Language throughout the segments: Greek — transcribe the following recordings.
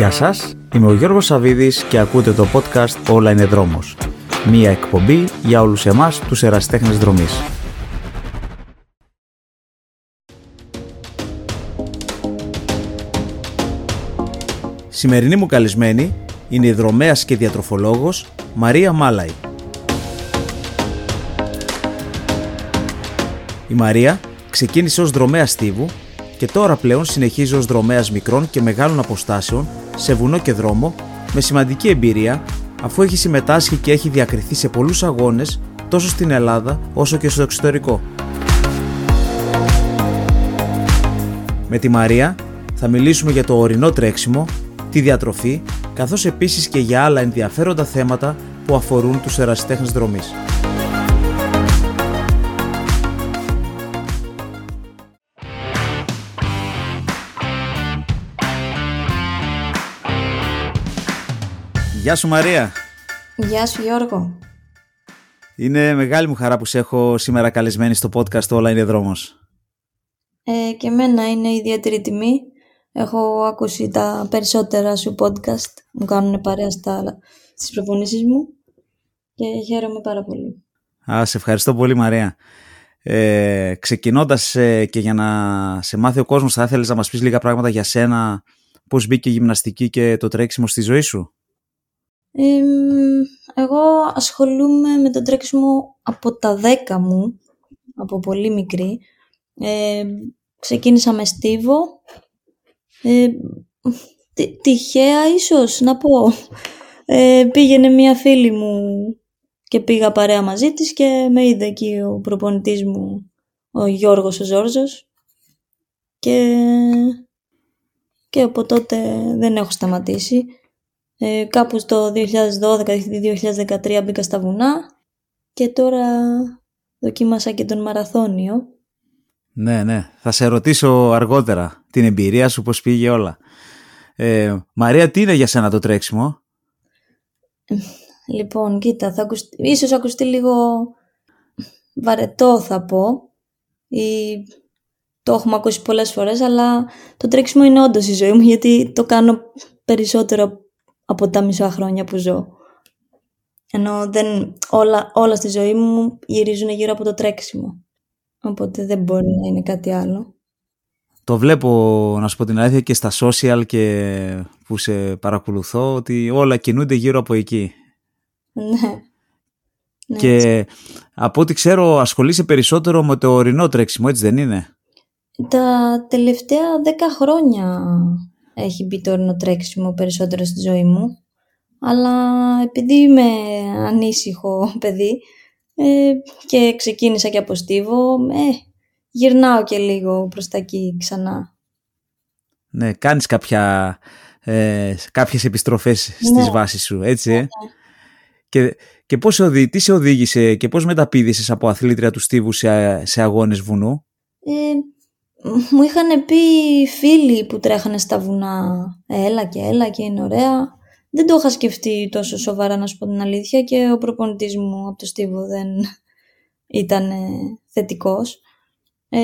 Γεια σας, είμαι ο Γιώργος Σαβίδης και ακούτε το podcast «Όλα είναι δρόμος». Μία εκπομπή για όλους εμάς τους εραστέχνες δρομής. Σημερινή μου καλεσμένη είναι η δρομέας και διατροφολόγος Μαρία Μάλαϊ. Η Μαρία ξεκίνησε ως δρομέα στίβου και τώρα πλέον συνεχίζει ως δρομέας μικρών και μεγάλων αποστάσεων σε βουνό και δρόμο με σημαντική εμπειρία αφού έχει συμμετάσχει και έχει διακριθεί σε πολλούς αγώνες τόσο στην Ελλάδα όσο και στο εξωτερικό. Με τη Μαρία θα μιλήσουμε για το ορεινό τρέξιμο, τη διατροφή, καθώς επίσης και για άλλα ενδιαφέροντα θέματα που αφορούν τους ερασιτέχνες δρομής. Γεια σου Μαρία. Γεια σου Γιώργο. Είναι μεγάλη μου χαρά που σε έχω σήμερα καλεσμένη στο podcast «Όλα είναι δρόμος». Ε, και εμένα είναι ιδιαίτερη τιμή. Έχω ακούσει τα περισσότερα σου podcast. Μου κάνουν παρέα στα, στις προπονήσεις μου και χαίρομαι πάρα πολύ. Α, σε ευχαριστώ πολύ Μαρία. Ε, ξεκινώντας ε, και για να σε μάθει ο κόσμος θα ήθελες να μας πεις λίγα πράγματα για σένα πώς μπήκε η γυμναστική και το τρέξιμο στη ζωή σου; Εγώ ασχολούμαι με το τρέξιμο από τα δέκα μου, από πολύ μικρή. Ε, ξεκίνησα με στίβο. Ε, τυχαία ίσως να πω. Ε, πήγαινε μία φίλη μου και πήγα παρέα μαζί της και με είδε εκεί ο προπονητής μου, ο Γιώργος ο Ζόρζος. Και, και από τότε δεν έχω σταματήσει. Ε, κάπου στο 2012-2013 μπήκα στα βουνά και τώρα δοκίμασα και τον μαραθώνιο. Ναι, ναι. Θα σε ρωτήσω αργότερα την εμπειρία σου, πώς πήγε όλα. Ε, Μαρία, τι είναι για σένα το τρέξιμο; Λοιπόν, κοίτα, θα ακουστεί, ίσως ακουστεί λίγο βαρετό θα πω ή το έχουμε ακούσει πολλές φορές, αλλά το τρέξιμο είναι όντως η ζωή μου γιατί το κάνω περισσότερο από τα μισά χρόνια που ζω. Ενώ δεν, όλα, όλα στη ζωή μου γυρίζουν γύρω από το τρέξιμο. Οπότε δεν μπορεί να είναι κάτι άλλο. Το βλέπω, να σου πω την αλήθεια, και στα social και που σε παρακολουθώ, ότι όλα κινούνται γύρω από εκεί. Ναι. ναι και από ό,τι ξέρω ασχολείσαι περισσότερο με το ορεινό τρέξιμο, έτσι δεν είναι; Τα τελευταία δέκα χρόνια έχει μπει το τρέξιμο περισσότερο στη ζωή μου. Αλλά επειδή είμαι ανήσυχο παιδί ε, και ξεκίνησα και από στίβο, ε, γυρνάω και λίγο προς τα εκεί ξανά. Ναι, κάνεις κάποια, ε, κάποιες επιστροφές στις ναι. βάσεις σου, έτσι. Ε; Ναι, ναι. Και, και πώς τι σε οδήγησε και πώς μεταπίδησες από αθλήτρια του στίβου σε, σε αγώνες βουνού; Ε, μου είχαν πει φίλοι που τρέχανε στα βουνά έλα και έλα και είναι ωραία. Δεν το είχα σκεφτεί τόσο σοβαρά να σου πω την αλήθεια και ο προπονητής μου από το Στίβο δεν ήταν θετικός. Ε,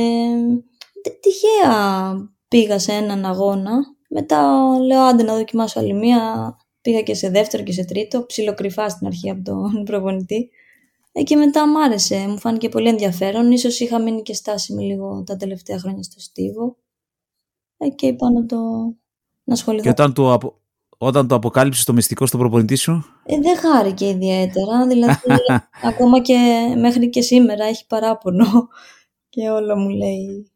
τυχαία πήγα σε έναν αγώνα. Μετά λέω άντε να δοκιμάσω άλλη μία. Πήγα και σε δεύτερο και σε τρίτο. Ψιλοκρυφά στην αρχή από τον προπονητή. Ε, και μετά μου άρεσε, μου φάνηκε πολύ ενδιαφέρον. Ίσως είχα μείνει και στάσιμη λίγο τα τελευταία χρόνια στο Στίβο. Ε, και είπα να το να ασχοληθώ. Και όταν το, απο... όταν το αποκάλυψες το μυστικό στον προπονητή σου; Ε, δεν χάρηκε ιδιαίτερα. Δηλαδή, ακόμα και μέχρι και σήμερα έχει παράπονο. Και όλο μου λέει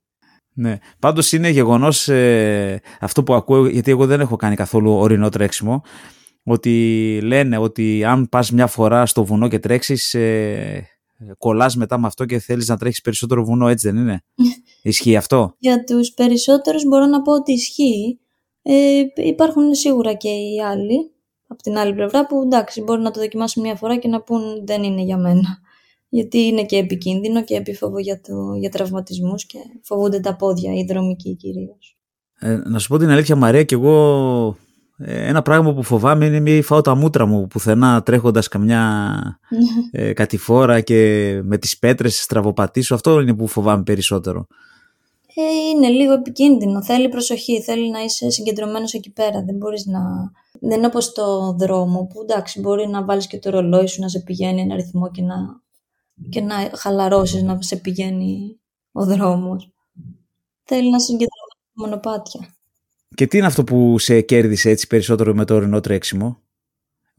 ναι. Πάντως είναι γεγονός ε, αυτό που ακούω, γιατί εγώ δεν έχω κάνει καθόλου ορεινό τρέξιμο, ότι λένε ότι αν πας μια φορά στο βουνό και τρέξεις ε, κολλάς μετά με αυτό και θέλεις να τρέξεις περισσότερο βουνό έτσι δεν είναι; Ισχύει αυτό; Για τους περισσότερους μπορώ να πω ότι ισχύει ε, υπάρχουν σίγουρα και οι άλλοι από την άλλη πλευρά που εντάξει μπορεί να το δοκιμάσουν μια φορά και να πούν δεν είναι για μένα γιατί είναι και επικίνδυνο και επίφοβο για, το, για τραυματισμούς και φοβούνται τα πόδια, οι δρομικοί κυρίως. Ε, να σου πω την αλήθεια Μαρία και εγώ ε, ένα πράγμα που φοβάμαι είναι μη φάω τα μούτρα μου πουθενά τρέχοντας καμιά ε, κατηφόρα και με τις πέτρες στραβοπατήσω. Αυτό είναι που φοβάμαι περισσότερο. Ε, είναι λίγο επικίνδυνο. Θέλει προσοχή. Θέλει να είσαι συγκεντρωμένος εκεί πέρα. Δεν μπορείς να. Δεν είναι όπως το δρόμο που εντάξει, μπορεί να βάλεις και το ρολόι σου να σε πηγαίνει ένα ρυθμό και να, και να χαλαρώσεις να σε πηγαίνει ο δρόμος. Θέλει να συγκεντρωμένο μονοπάτια. Και τι είναι αυτό που σε κέρδισε έτσι περισσότερο με το ορεινό τρέξιμο,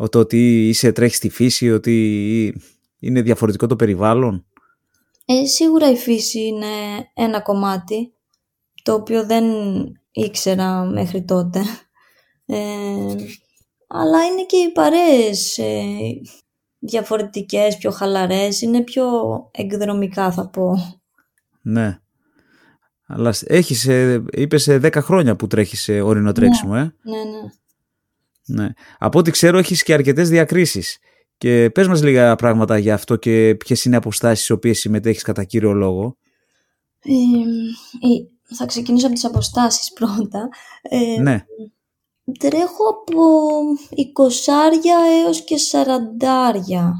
το ότι είσαι τρέχεις στη φύση, ότι είναι διαφορετικό το περιβάλλον; Ε, σίγουρα η φύση είναι ένα κομμάτι, το οποίο δεν ήξερα μέχρι τότε. Ε, αλλά είναι και οι παρέες ε, διαφορετικές, πιο χαλαρές, είναι πιο εκδρομικά θα πω. Ναι. Αλλά έχεις, ε, είπες 10 χρόνια που τρέχεις ορεινό ναι. τρέξιμο, ε. Ναι, ναι. ναι. Από ό,τι ξέρω έχεις και αρκετές διακρίσεις. Και πες μας λίγα πράγματα για αυτό και ποιες είναι οι αποστάσεις στις οποίες συμμετέχεις κατά κύριο λόγο. Ε, θα ξεκινήσω από τις αποστάσεις πρώτα. Ε, ναι. Τρέχω από 20 έως και 40.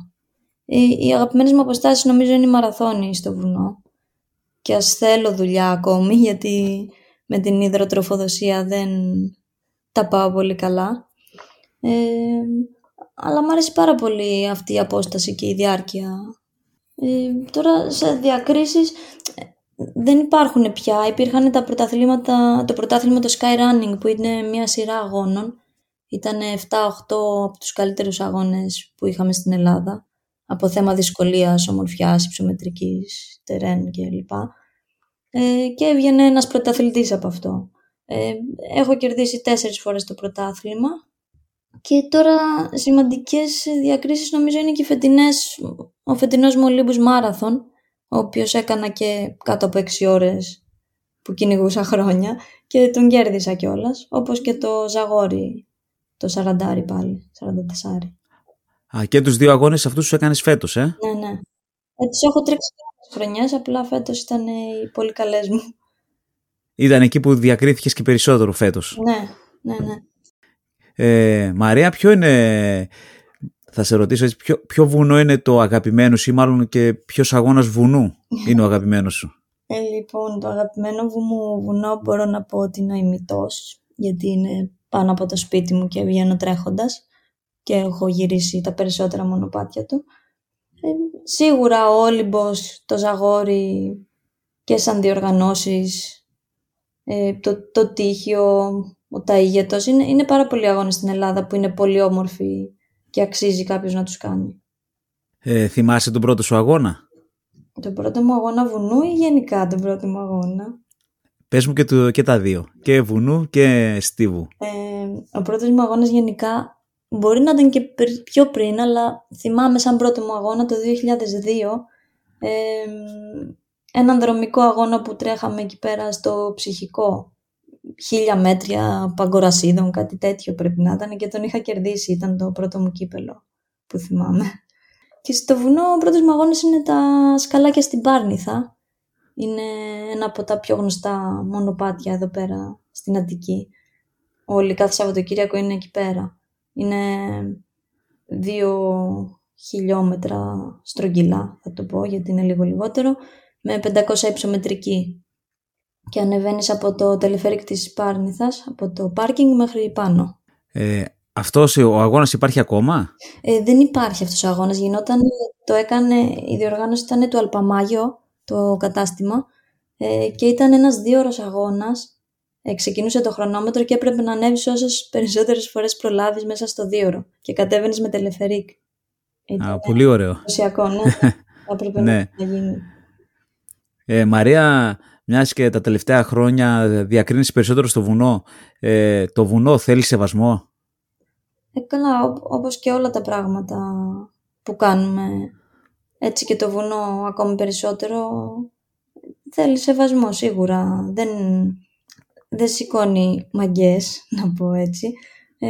Ε, οι αγαπημένες μου αποστάσεις νομίζω είναι η μαραθώνη στο βουνό. Και ας θέλω δουλειά ακόμη γιατί με την υδροτροφοδοσία δεν τα πάω πολύ καλά. Ε, αλλά μου αρέσει πάρα πολύ αυτή η απόσταση και η διάρκεια. Ε, τώρα σε διακρίσεις ε, δεν υπάρχουν πια. Υπήρχαν τα πρωταθλήματα, το πρωτάθλημα το Sky Running που είναι μια σειρά αγώνων. Ήταν 7-8 από τους καλύτερους αγώνες που είχαμε στην Ελλάδα. Από θέμα δυσκολίας, ομορφιάς, υψομετρικής, τερέν κλπ. Ε, και έβγαινε ένας πρωταθλητής από αυτό. Ε, έχω κερδίσει τέσσερις φορές το πρωτάθλημα και τώρα σημαντικές διακρίσεις νομίζω είναι και φετινές, ο φετινός μου Ολύμπους Μάραθον, ο οποίος έκανα και κάτω από 6 ώρες που κυνηγούσα χρόνια και τον κέρδισα κιόλας, όπως και το Ζαγόρι, το 40 πάλι, 44. Α, και τους δύο αγώνες αυτούς τους έκανες φέτος, ε; Ναι, ναι. Έτσι έχω τρέξει χρονιές, απλά φέτος ήταν οι πολύ καλές μου. Ήταν εκεί που διακρίθηκες και περισσότερο φέτος. Ναι, ναι, ναι. Ε, Μαρία, ποιο είναι, θα σε ρωτήσω έτσι, ποιο, ποιο βουνό είναι το αγαπημένο σου ή μάλλον και ποιος αγώνας βουνού είναι ο αγαπημένος σου; Ε, λοιπόν, το αγαπημένο μου βουνό μπορώ να πω ότι είναι ο ημιτός, γιατί είναι πάνω από το σπίτι μου και βγαίνω τρέχοντας και έχω γυρίσει τα περισσότερα μονοπάτια του. Ε, σίγουρα ο Όλυμπος, το Ζαγόρι και σαν διοργανώσεις, ε, το, το Τύχιο, ο Ταΐγετος. Είναι, είναι πάρα πολλοί αγώνες στην Ελλάδα που είναι πολύ όμορφοι και αξίζει κάποιος να τους κάνει. Ε, θυμάσαι τον πρώτο σου αγώνα; Τον πρώτο μου αγώνα βουνού ή γενικά τον πρώτο μου αγώνα; Πες μου και, το, και τα δύο, και βουνού και στίβου. Ε, ο πρώτος μου αγώνας γενικά μπορεί να ήταν και πιο πριν, αλλά θυμάμαι σαν πρώτο μου αγώνα το 2002 ε, έναν δρομικό αγώνα που τρέχαμε εκεί πέρα στο ψυχικό χίλια μέτρια παγκορασίδων, κάτι τέτοιο πρέπει να ήταν και τον είχα κερδίσει, ήταν το πρώτο μου κύπελο που θυμάμαι. Και στο βουνό ο πρώτος μου αγώνας είναι τα σκαλάκια στην Πάρνηθα. Είναι ένα από τα πιο γνωστά μονοπάτια εδώ πέρα στην Αττική. Όλοι κάθε Σαββατοκύριακο είναι εκεί πέρα. Είναι δύο χιλιόμετρα στρογγυλά, θα το πω γιατί είναι λίγο λιγότερο, με 500 υψομετρική και ανεβαίνεις από το τελεφέρικ της Πάρνηθας, από το πάρκινγκ μέχρι πάνω. Ε, αυτός ο αγώνας υπάρχει ακόμα; Ε, δεν υπάρχει αυτός ο αγώνας. Γινόταν, το έκανε, η διοργάνωση ήταν του Αλπαμάγιο, το κατάστημα, ε, και ήταν ένας δύο ώρος αγώνας. Ε, ξεκινούσε το χρονόμετρο και έπρεπε να ανέβεις όσες περισσότερες φορές προλάβεις μέσα στο δύο ώρο και κατέβαινες με τελεφερίκ. Α, πολύ ωραίο. ναι. Θα έπρεπε ναι. να γίνει. Ε, Μαρία, μιας και τα τελευταία χρόνια διακρίνεις περισσότερο στο βουνό, ε, το βουνό θέλεις σεβασμό; Ε, καλά, όπως και όλα τα πράγματα που κάνουμε, έτσι και το βουνό ακόμη περισσότερο, θέλει σεβασμό σίγουρα. Δεν, δεν σηκώνει μαγκές, να πω έτσι. Ε,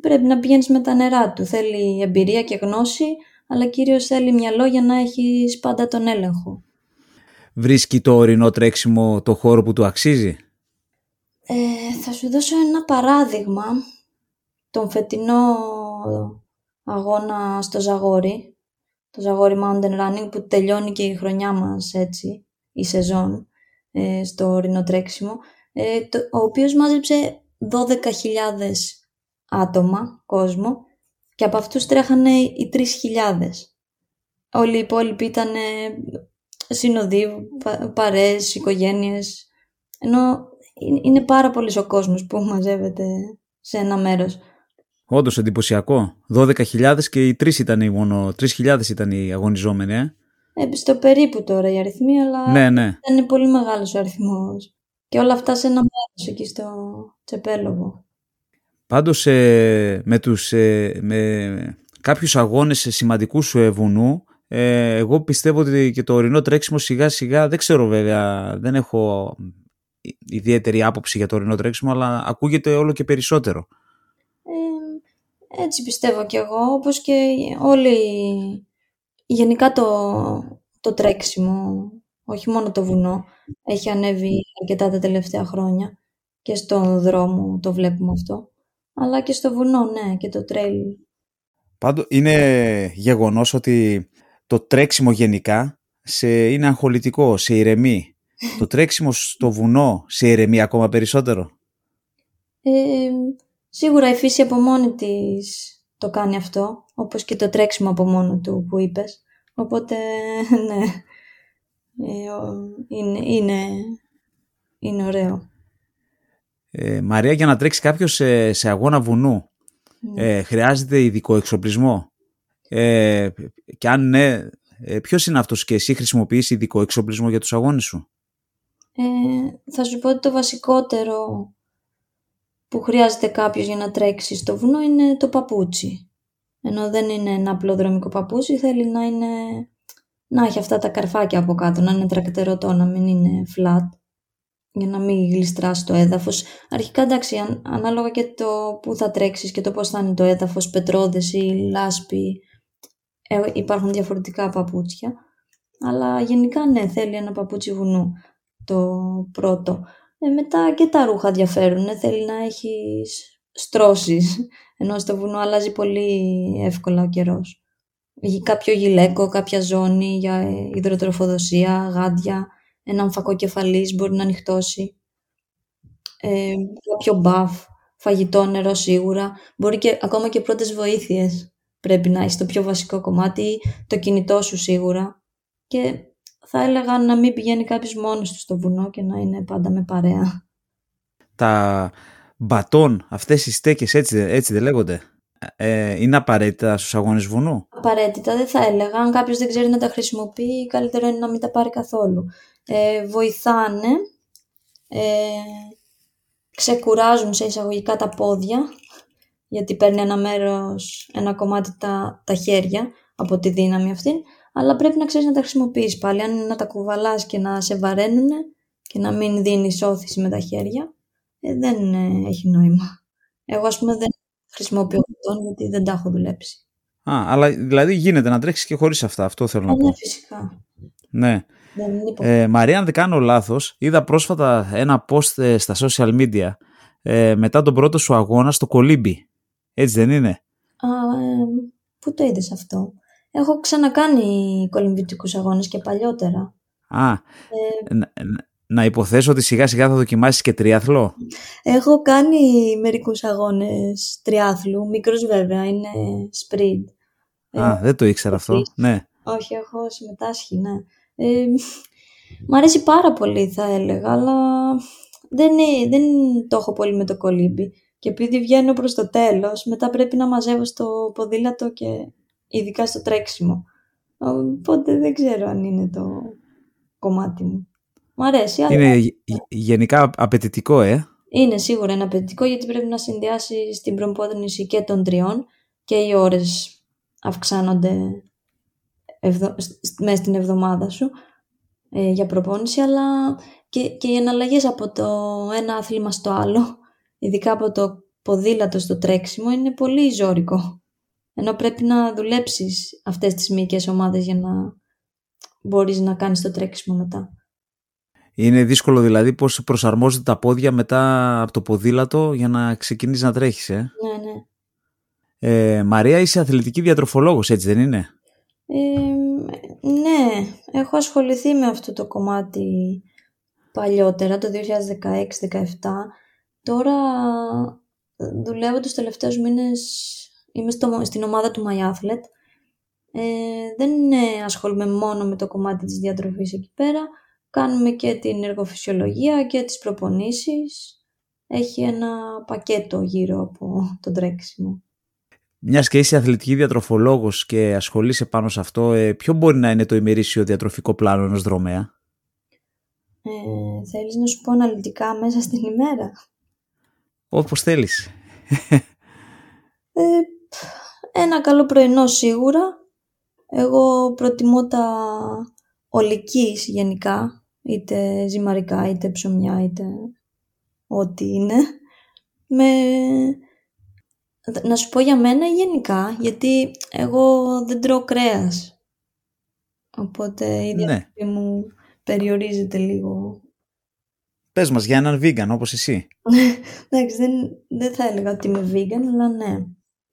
πρέπει να πηγαίνεις με τα νερά του. Θέλει εμπειρία και γνώση, αλλά κυρίως θέλει μυαλό για να έχεις πάντα τον έλεγχο βρίσκει το ορεινό τρέξιμο το χώρο που του αξίζει; Ε, θα σου δώσω ένα παράδειγμα. Τον φετινό αγώνα στο Ζαγόρι, το Ζαγόρι Mountain Running που τελειώνει και η χρονιά μας έτσι, η σεζόν. ε, στο ορεινό τρέξιμο, ε, το, ο οποίος μάζεψε 12.000 άτομα, κόσμο, και από αυτούς τρέχανε οι 3.000. Όλοι οι υπόλοιποι ήταν συνοδοί, πα, παρέες, οικογένειες, ενώ είναι πάρα πολύ ο κόσμος που μαζεύεται σε ένα μέρος. Όντως εντυπωσιακό. 12.000 και οι τρεις ήταν μόνο. 3.000 ήταν οι αγωνιζόμενοι, ε. ε. Στο περίπου τώρα οι αριθμοί, αλλά ναι, ναι. ήταν πολύ μεγάλος ο αριθμός. Και όλα αυτά σε ένα μέρος εκεί στο Τσεπέλοβο. Πάντως ε, με, τους, ε, με κάποιους αγώνες σημαντικούς ε, βουνού ε, εγώ πιστεύω ότι και το ορεινό τρέξιμο σιγά σιγά δεν ξέρω βέβαια δεν έχω ιδιαίτερη άποψη για το ορεινό τρέξιμο αλλά ακούγεται όλο και περισσότερο. Έτσι πιστεύω κι εγώ, όπως και όλοι, γενικά το, το τρέξιμο, όχι μόνο το βουνό, έχει ανέβει αρκετά τα τελευταία χρόνια και στον δρόμο το βλέπουμε αυτό, αλλά και στο βουνό, ναι, και το τρέιλ. Πάντω είναι γεγονός ότι το τρέξιμο γενικά σε, είναι αγχολητικό, σε ηρεμεί. το τρέξιμο στο βουνό σε ηρεμεί ακόμα περισσότερο; Ε, Σίγουρα η φύση από μόνη της το κάνει αυτό, όπως και το τρέξιμο από μόνο του που είπες. Οπότε, ναι, ε, είναι, είναι, είναι ωραίο. Ε, Μαρία, για να τρέξει κάποιος σε, σε αγώνα βουνού, ναι. ε, χρειάζεται ειδικό εξοπλισμό; Ε, και αν ναι, ε, ποιος είναι αυτός και εσύ χρησιμοποιείς ειδικό εξοπλισμό για τους αγώνες σου; Ε, θα σου πω ότι το βασικότερο που χρειάζεται κάποιος για να τρέξει στο βουνό είναι το παπούτσι. Ενώ δεν είναι ένα απλό δρομικό παπούτσι, θέλει να είναι να έχει αυτά τα καρφάκια από κάτω, να είναι τρακτερωτό, να μην είναι flat, για να μην γλιστράσει το έδαφος. Αρχικά εντάξει, ανάλογα και το που θα τρέξεις και το πώς θα είναι το έδαφος, πετρόδες ή λάσπη, ε, υπάρχουν διαφορετικά παπούτσια. Αλλά γενικά ναι, θέλει ένα παπούτσι βουνού το πρώτο. Ε, μετά και τα ρούχα διαφέρουν. Θέλει να έχεις στρώσεις, ενώ στο βουνό αλλάζει πολύ εύκολα ο καιρός. Κάποιο γυλαίκο, κάποια ζώνη για υδροτροφοδοσία, γάντια, έναν φακό κεφαλής μπορεί να ανοιχτώσει. Ε, κάποιο μπαφ, φαγητό, νερό σίγουρα. Μπορεί και ακόμα και πρώτες βοήθειες πρέπει να έχει το πιο βασικό κομμάτι, το κινητό σου σίγουρα. Και θα έλεγα να μην πηγαίνει κάποιος μόνος του στο βουνό και να είναι πάντα με παρέα. Τα μπατόν, αυτές οι στέκες έτσι, έτσι δεν λέγονται. Ε, είναι απαραίτητα στους αγώνες βουνού; Απαραίτητα δεν θα έλεγα. Αν κάποιος δεν ξέρει να τα χρησιμοποιεί, καλύτερο είναι να μην τα πάρει καθόλου. Ε, βοηθάνε, ε, ξεκουράζουν σε εισαγωγικά τα πόδια, γιατί παίρνει ένα μέρος, ένα κομμάτι τα, τα χέρια από τη δύναμη αυτή αλλά πρέπει να ξέρεις να τα χρησιμοποιείς πάλι. Αν είναι να τα κουβαλάς και να σε βαραίνουν και να μην δίνεις όθηση με τα χέρια, ε, δεν ε, έχει νόημα. Εγώ, ας πούμε, δεν χρησιμοποιώ αυτόν γιατί δεν τα έχω δουλέψει. Α, αλλά δηλαδή γίνεται να τρέξεις και χωρίς αυτά. Αυτό θέλω να ε, πω. Ναι, φυσικά. Ναι. Ε, Μαρία, αν δεν κάνω λάθος, είδα πρόσφατα ένα post ε, στα social media ε, μετά τον πρώτο σου αγώνα στο Κολύμπι. Έτσι δεν είναι; Α, ε, πού το είδες αυτό; Έχω ξανακάνει κολυμβητικούς αγώνες και παλιότερα. Α, ε, να, υποθέσω ότι σιγά σιγά θα δοκιμάσεις και τριάθλο; Έχω κάνει μερικούς αγώνες τριάθλου, μικρούς βέβαια, είναι sprint. Α, ε, δεν το ήξερα αυτό, ναι. Όχι, έχω συμμετάσχει, ναι. Ε, μ' αρέσει πάρα πολύ θα έλεγα, αλλά δεν, δεν το έχω πολύ με το κολύμπι. Και επειδή βγαίνω προς το τέλος, μετά πρέπει να μαζεύω στο ποδήλατο και ειδικά στο τρέξιμο. Οπότε δεν ξέρω αν είναι το κομμάτι μου. Μ' αρέσει, αλλά... Είναι γενικά απαιτητικό, ε. Είναι σίγουρα ένα απαιτητικό γιατί πρέπει να συνδυάσει την προπόνηση και των τριών και οι ώρες αυξάνονται ευδο... μέσα στην εβδομάδα σου ε, για προπόνηση, αλλά και, και οι εναλλαγές από το ένα άθλημα στο άλλο, ειδικά από το ποδήλατο στο τρέξιμο, είναι πολύ ζώρικο. Ενώ πρέπει να δουλέψεις αυτές τις μυϊκές ομάδες για να μπορείς να κάνεις το τρέξιμο μετά. Είναι δύσκολο δηλαδή πώς προσαρμόζονται τα πόδια μετά από το ποδήλατο για να ξεκινήσεις να τρέχεις, ε. Ναι, ναι. Ε, Μαρία, είσαι αθλητική διατροφολόγος, έτσι δεν είναι; Ε, ναι, έχω ασχοληθεί με αυτό το κομμάτι παλιότερα, το 2016-2017. Τώρα δουλεύω τους τελευταίους μήνες, είμαι στο, στην ομάδα του My Athlete. Ε, δεν ε, ασχολούμαι μόνο με το κομμάτι της διατροφής εκεί πέρα. Κάνουμε και την εργοφυσιολογία και τις προπονήσεις. Έχει ένα πακέτο γύρω από το τρέξιμο. Μιας και είσαι αθλητική διατροφολόγος και ασχολείσαι πάνω σε αυτό, ε, ποιο μπορεί να είναι το ημερήσιο διατροφικό πλάνο ενός δρομέα; Ε, θέλεις να σου πω αναλυτικά μέσα στην ημέρα; Όπως θέλεις. Ε, ένα καλό πρωινό σίγουρα. Εγώ προτιμώ τα ολικής γενικά, είτε ζυμαρικά, είτε ψωμιά, είτε ό,τι είναι. Με να σου πω για μένα γενικά, γιατί εγώ δεν τρώω κρέας. Οπότε η διάθεση ναι. μου περιορίζεται λίγο. Πες μας για έναν vegan όπως εσύ. Εντάξει, δεν, δεν θα έλεγα ότι είμαι vegan, αλλά ναι.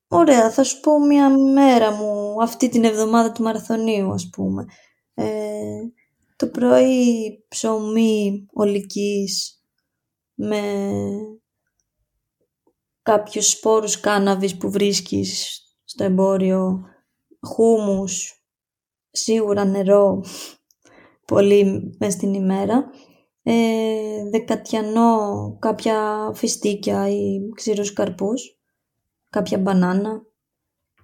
Ωραία, θα σου πω μια μέρα μου αυτή την εβδομάδα του μαραθωνίου ας πούμε. Ε, το πρωί ψωμί ολικής με κάποιους σπόρους κάναβης που βρίσκεις στο εμπόριο, χούμους, σίγουρα νερό, πολύ μες στην ημέρα. Ε, δεκατιανό κάποια φιστίκια ή ξηρούς καρπούς, κάποια μπανάνα.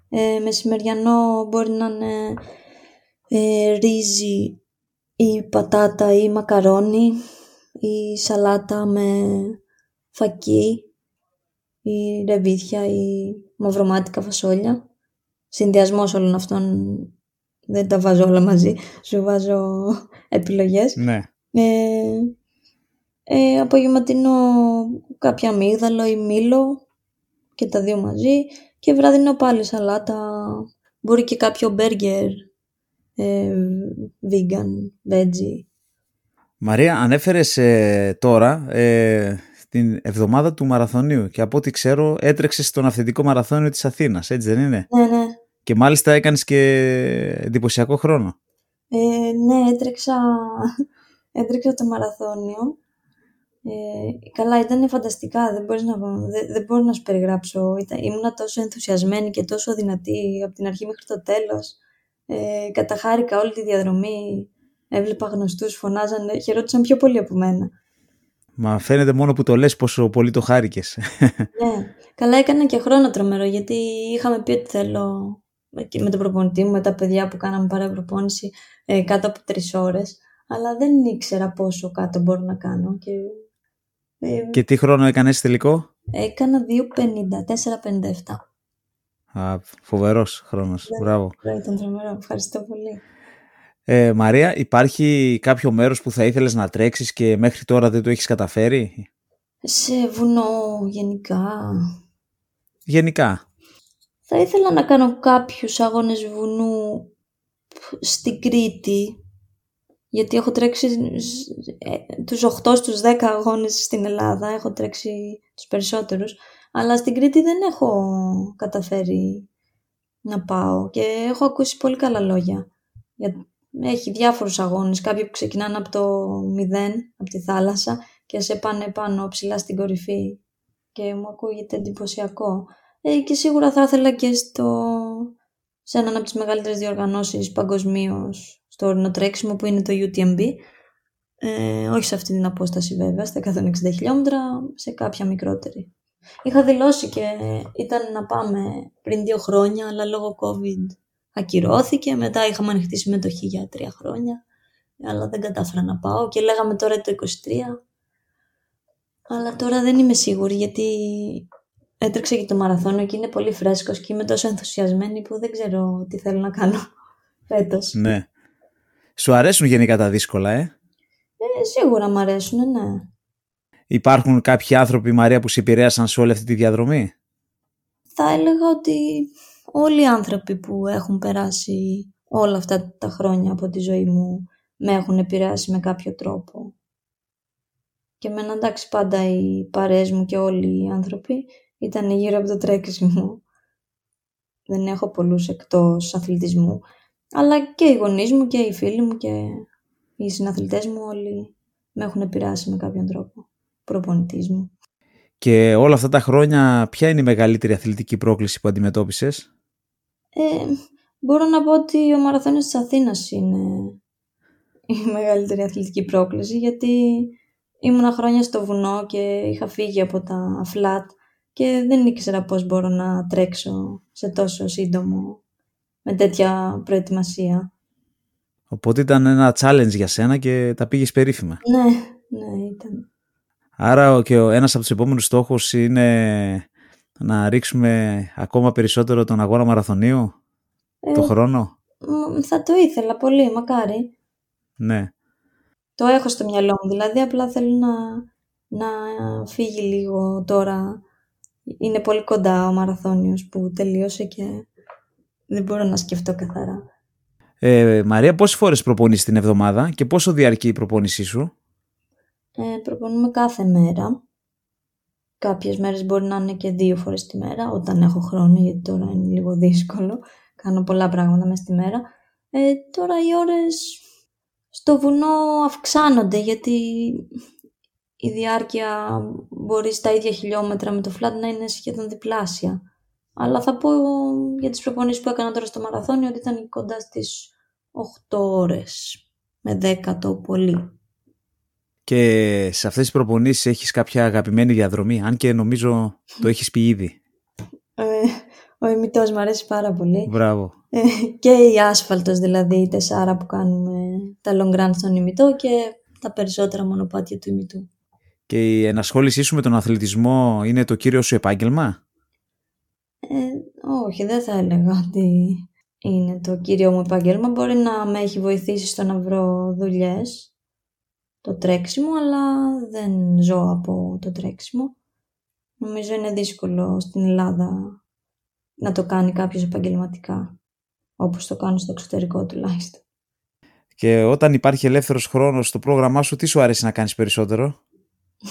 Ε, μεσημεριανό μπορεί να είναι ε, ρύζι ή πατάτα ή μακαρόνι ή σαλάτα με φακί ή ρεβίθια ή μαυρομάτικα φασόλια. Συνδυασμός όλων αυτών δεν τα βάζω όλα μαζί. Σου βάζω επιλογές. Ναι. Ε, ε, απογευματινό κάποια αμύγδαλο ή μήλο και τα δύο μαζί και βραδινό πάλι σαλάτα μπορεί και κάποιο μπέργκερ ε, vegan, veggie Μαρία ανέφερες ε, τώρα ε, την εβδομάδα του μαραθωνίου και από ό,τι ξέρω έτρεξες στον αυθεντικό μαραθώνιο της Αθήνας, έτσι δεν είναι; Ναι, ναι. Και μάλιστα έκανες και εντυπωσιακό χρόνο. Ε, ναι, έτρεξα, έτρεξα το μαραθώνιο. Ε, καλά, ήταν φανταστικά, δεν, μπορείς να, δεν, δεν μπορώ να σου περιγράψω. Ήταν, ήμουνα τόσο ενθουσιασμένη και τόσο δυνατή από την αρχή μέχρι το τέλος. Ε, καταχάρηκα όλη τη διαδρομή, έβλεπα γνωστούς, φωνάζανε, χαιρότησαν πιο πολύ από μένα. Μα φαίνεται μόνο που το λες πόσο πολύ το χάρηκες. Ναι, καλά έκανα και χρόνο τρομερό γιατί είχαμε πει ότι θέλω με τον προπονητή μου, με τα παιδιά που κάναμε παρά προπόνηση ε, κάτω από τρεις ώρες αλλά δεν ήξερα πόσο κάτω μπορώ να κάνω. Και, ε, και τι χρόνο έκανες τελικό; Έκανα 2.50, 4.57. Α, φοβερός χρόνος, ναι, μπράβο. Ναι, ήταν τρομερό, ευχαριστώ πολύ. Ε, Μαρία, υπάρχει κάποιο μέρος που θα ήθελες να τρέξεις και μέχρι τώρα δεν το έχεις καταφέρει; Σε βουνό γενικά. Γενικά. Θα ήθελα να κάνω κάποιους αγώνες βουνού στην Κρήτη, γιατί έχω τρέξει ε, τους 8 στους 10 αγώνες στην Ελλάδα, έχω τρέξει τους περισσότερους, αλλά στην Κρήτη δεν έχω καταφέρει να πάω και έχω ακούσει πολύ καλά λόγια έχει διάφορους αγώνες, κάποιοι που ξεκινάνε από το μηδέν, από τη θάλασσα και σε πάνε πάνω ψηλά στην κορυφή και μου ακούγεται εντυπωσιακό. Ε, και σίγουρα θα ήθελα και στο, σε έναν από τις μεγαλύτερες διοργανώσεις παγκοσμίως στο ορεινό τρέξιμο που είναι το UTMB. Ε, όχι σε αυτή την απόσταση βέβαια, στα 160 χιλιόμετρα, σε κάποια μικρότερη. Είχα δηλώσει και ήταν να πάμε πριν δύο χρόνια, αλλά λόγω COVID ακυρώθηκε. Μετά είχαμε ανοιχτή συμμετοχή για τρία χρόνια. Αλλά δεν κατάφερα να πάω και λέγαμε τώρα το 23. Αλλά τώρα δεν είμαι σίγουρη γιατί έτρεξα και το μαραθώνιο και είναι πολύ φρέσκος και είμαι τόσο ενθουσιασμένη που δεν ξέρω τι θέλω να κάνω φέτος. Ναι. Σου αρέσουν γενικά τα δύσκολα, ε; ε σίγουρα μου αρέσουν, ναι. Υπάρχουν κάποιοι άνθρωποι, Μαρία, που σε επηρέασαν σε όλη αυτή τη διαδρομή; Θα έλεγα ότι όλοι οι άνθρωποι που έχουν περάσει όλα αυτά τα χρόνια από τη ζωή μου με έχουν επηρεάσει με κάποιο τρόπο. Και με εντάξει πάντα οι παρέες μου και όλοι οι άνθρωποι ήταν γύρω από το τρέξιμο. Δεν έχω πολλούς εκτός αθλητισμού. Αλλά και οι γονείς μου και οι φίλοι μου και οι συναθλητές μου όλοι με έχουν επηρεάσει με κάποιον τρόπο. Προπονητής μου. Και όλα αυτά τα χρόνια ποια είναι η μεγαλύτερη αθλητική πρόκληση που αντιμετώπισες; Ε, μπορώ να πω ότι ο Μαραθώνιος της Αθήνας είναι η μεγαλύτερη αθλητική πρόκληση γιατί ήμουνα χρόνια στο βουνό και είχα φύγει από τα φλατ και δεν ήξερα πώς μπορώ να τρέξω σε τόσο σύντομο με τέτοια προετοιμασία. Οπότε ήταν ένα challenge για σένα και τα πήγες περίφημα. Ναι, ναι ήταν. Άρα και ένας από τους επόμενους στόχους είναι να ρίξουμε ακόμα περισσότερο τον αγώνα μαραθωνίου ε, το χρόνο. Θα το ήθελα πολύ, μακάρι. Ναι. Το έχω στο μυαλό μου, δηλαδή απλά θέλω να, να φύγει λίγο τώρα. Είναι πολύ κοντά ο μαραθώνιος που τελείωσε και δεν μπορώ να σκεφτώ καθαρά. Ε, Μαρία, πόσες φορές προπονείς την εβδομάδα και πόσο διαρκεί η προπόνησή σου; Ε, προπονούμε κάθε μέρα. Κάποιες μέρες μπορεί να είναι και δύο φορές τη μέρα, όταν έχω χρόνο, γιατί τώρα είναι λίγο δύσκολο. Κάνω πολλά πράγματα μέσα στη μέρα. Ε, τώρα οι ώρες στο βουνό αυξάνονται, γιατί η διάρκεια μπορεί στα ίδια χιλιόμετρα με το φλάτ να είναι σχεδόν διπλάσια. Αλλά θα πω για τις προπονήσεις που έκανα τώρα στο μαραθώνιο ότι ήταν κοντά στις 8 ώρες με 10 το πολύ. Και σε αυτές τις προπονήσεις έχεις κάποια αγαπημένη διαδρομή, αν και νομίζω το έχεις πει ήδη. Ε, ο ημιτός μου αρέσει πάρα πολύ. Μπράβο. Ε, και η άσφαλτος δηλαδή, η τεσσάρα που κάνουμε τα long run στον ημιτό και τα περισσότερα μονοπάτια του ημιτού. Και η ενασχόλησή σου με τον αθλητισμό είναι το κύριο σου επάγγελμα; Ε, όχι, δεν θα έλεγα ότι είναι το κύριο μου επάγγελμα. Μπορεί να με έχει βοηθήσει στο να βρω δουλειές το τρέξιμο, αλλά δεν ζω από το τρέξιμο. Νομίζω είναι δύσκολο στην Ελλάδα να το κάνει κάποιος επαγγελματικά, όπως το κάνω στο εξωτερικό τουλάχιστον. Και όταν υπάρχει ελεύθερος χρόνος στο πρόγραμμά σου, τι σου αρέσει να κάνεις περισσότερο;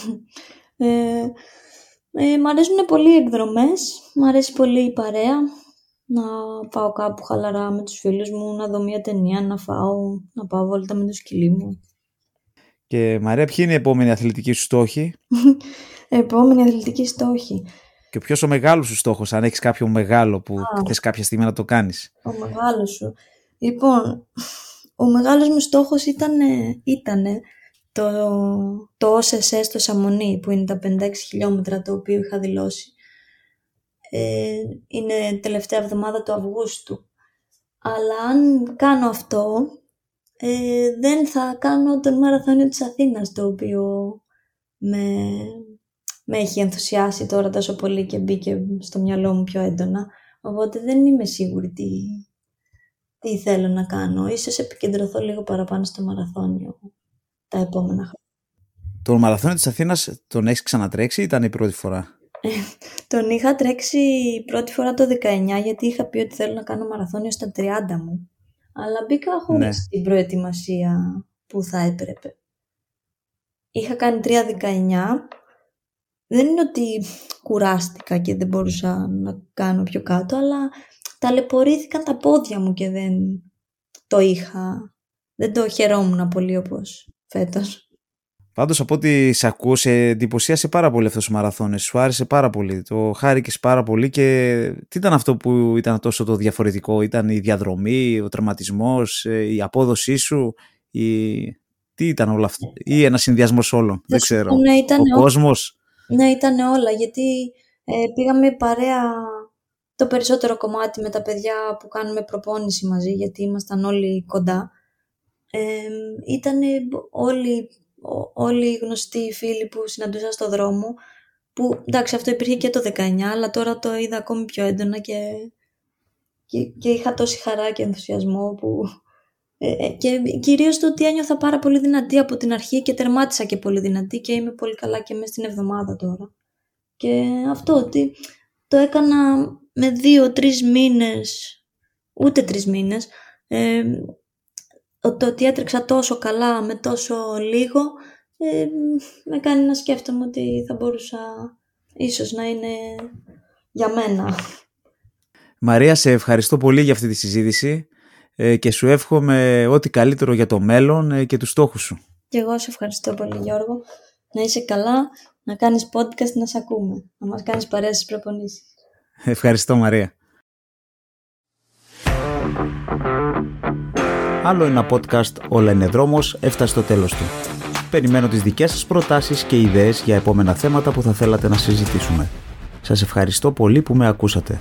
ε, ε, μ' αρέσουν πολύ οι εκδρομές, μ' αρέσει πολύ η παρέα, να πάω κάπου χαλαρά με τους φίλους μου, να δω μια ταινία, να φάω, να πάω βόλτα με το σκυλί μου. Και Μαρία, ποιοι είναι οι επόμενοι αθλητικοί σου στόχοι; επόμενοι αθλητικοί στόχοι. Και ποιος ο μεγάλος σου στόχος, αν έχεις κάποιο μεγάλο που θες κάποια στιγμή να το κάνεις; Ο μεγάλος σου. Λοιπόν, ο μεγάλος μου στόχος ήταν ήτανε το, το OSS στο Σαμονί, που είναι τα 56 χιλιόμετρα το οποίο είχα δηλώσει. Ε, είναι τελευταία εβδομάδα του Αυγούστου. Αλλά αν κάνω αυτό, ε, δεν θα κάνω τον μαραθώνιο της Αθήνας, το οποίο με, με έχει ενθουσιάσει τώρα τόσο πολύ και μπήκε στο μυαλό μου πιο έντονα. Οπότε δεν είμαι σίγουρη τι, τι θέλω να κάνω. Ίσως επικεντρωθώ λίγο παραπάνω στο μαραθώνιο τα επόμενα χρόνια. Τον μαραθώνιο της Αθήνας τον έχεις ξανατρέξει ή ήταν η πρώτη φορά; τον είχα τρέξει πρώτη φορά το 19 γιατί είχα πει ότι θέλω να κάνω μαραθώνιο στα 30 μου. Αλλά μπήκα χωρίς ναι. την προετοιμασία που θα έπρεπε. Είχα κάνει 3-19. Δεν είναι ότι κουράστηκα και δεν μπορούσα να κάνω πιο κάτω, αλλά ταλαιπωρήθηκαν τα πόδια μου και δεν το είχα. Δεν το χαιρόμουν πολύ όπως φέτος. Πάντως από ό,τι σε ακούω, σε εντυπωσίασε πάρα πολύ αυτός ο μαραθώνε. Σου άρεσε πάρα πολύ. Το χάρηκες πάρα πολύ και τι ήταν αυτό που ήταν τόσο το διαφορετικό, Ήταν η διαδρομή, ο τραυματισμός, ε, η απόδοσή σου, η... τι ήταν όλα αυτά, ή ένα συνδυασμός όλων. Δεν ξέρω. Ναι, ήταν ο κόσμος; Ναι, ήταν όλα. Γιατί ε, πήγαμε παρέα το περισσότερο κομμάτι με τα παιδιά που κάνουμε προπόνηση μαζί, γιατί ήμασταν όλοι κοντά. Ε, ήταν όλοι όλοι οι γνωστοί φίλοι που συναντούσα στο δρόμο, που εντάξει αυτό υπήρχε και το 19, αλλά τώρα το είδα ακόμη πιο έντονα και, και, είχα τόση χαρά και ενθουσιασμό που... Ε, ε, και κυρίως το ότι ένιωθα πάρα πολύ δυνατή από την αρχή και τερμάτισα και πολύ δυνατή και είμαι πολύ καλά και μέσα στην εβδομάδα τώρα. Και αυτό ότι το έκανα με δύο-τρεις μήνες, ούτε τρεις μήνες, ε, το ότι έτρεξα τόσο καλά με τόσο λίγο ε, με κάνει να σκέφτομαι ότι θα μπορούσα ίσως να είναι για μένα. Μαρία, σε ευχαριστώ πολύ για αυτή τη συζήτηση ε, και σου εύχομαι ό,τι καλύτερο για το μέλλον ε, και τους στόχους σου. Και εγώ σε ευχαριστώ πολύ Γιώργο. Να είσαι καλά, να κάνεις podcast, να σε ακούμε. Να μας κάνεις παρέα στις προπονήσεις. Ευχαριστώ Μαρία. Άλλο ένα podcast «Όλα είναι δρόμος» έφτασε στο τέλος του. Περιμένω τις δικές σας προτάσεις και ιδέες για επόμενα θέματα που θα θέλατε να συζητήσουμε. Σας ευχαριστώ πολύ που με ακούσατε.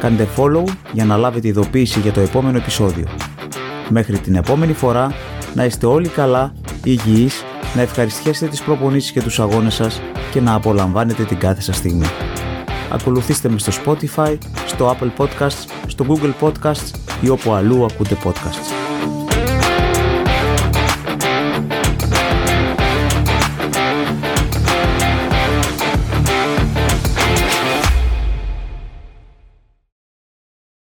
Κάντε follow για να λάβετε ειδοποίηση για το επόμενο επεισόδιο. Μέχρι την επόμενη φορά να είστε όλοι καλά, υγιείς, να ευχαριστιέσετε τις προπονήσεις και τους αγώνες σας και να απολαμβάνετε την κάθε σας στιγμή. Ακολουθήστε με στο Spotify, στο Apple Podcasts, στο Google Podcasts ή όπου αλλού ακούτε podcasts.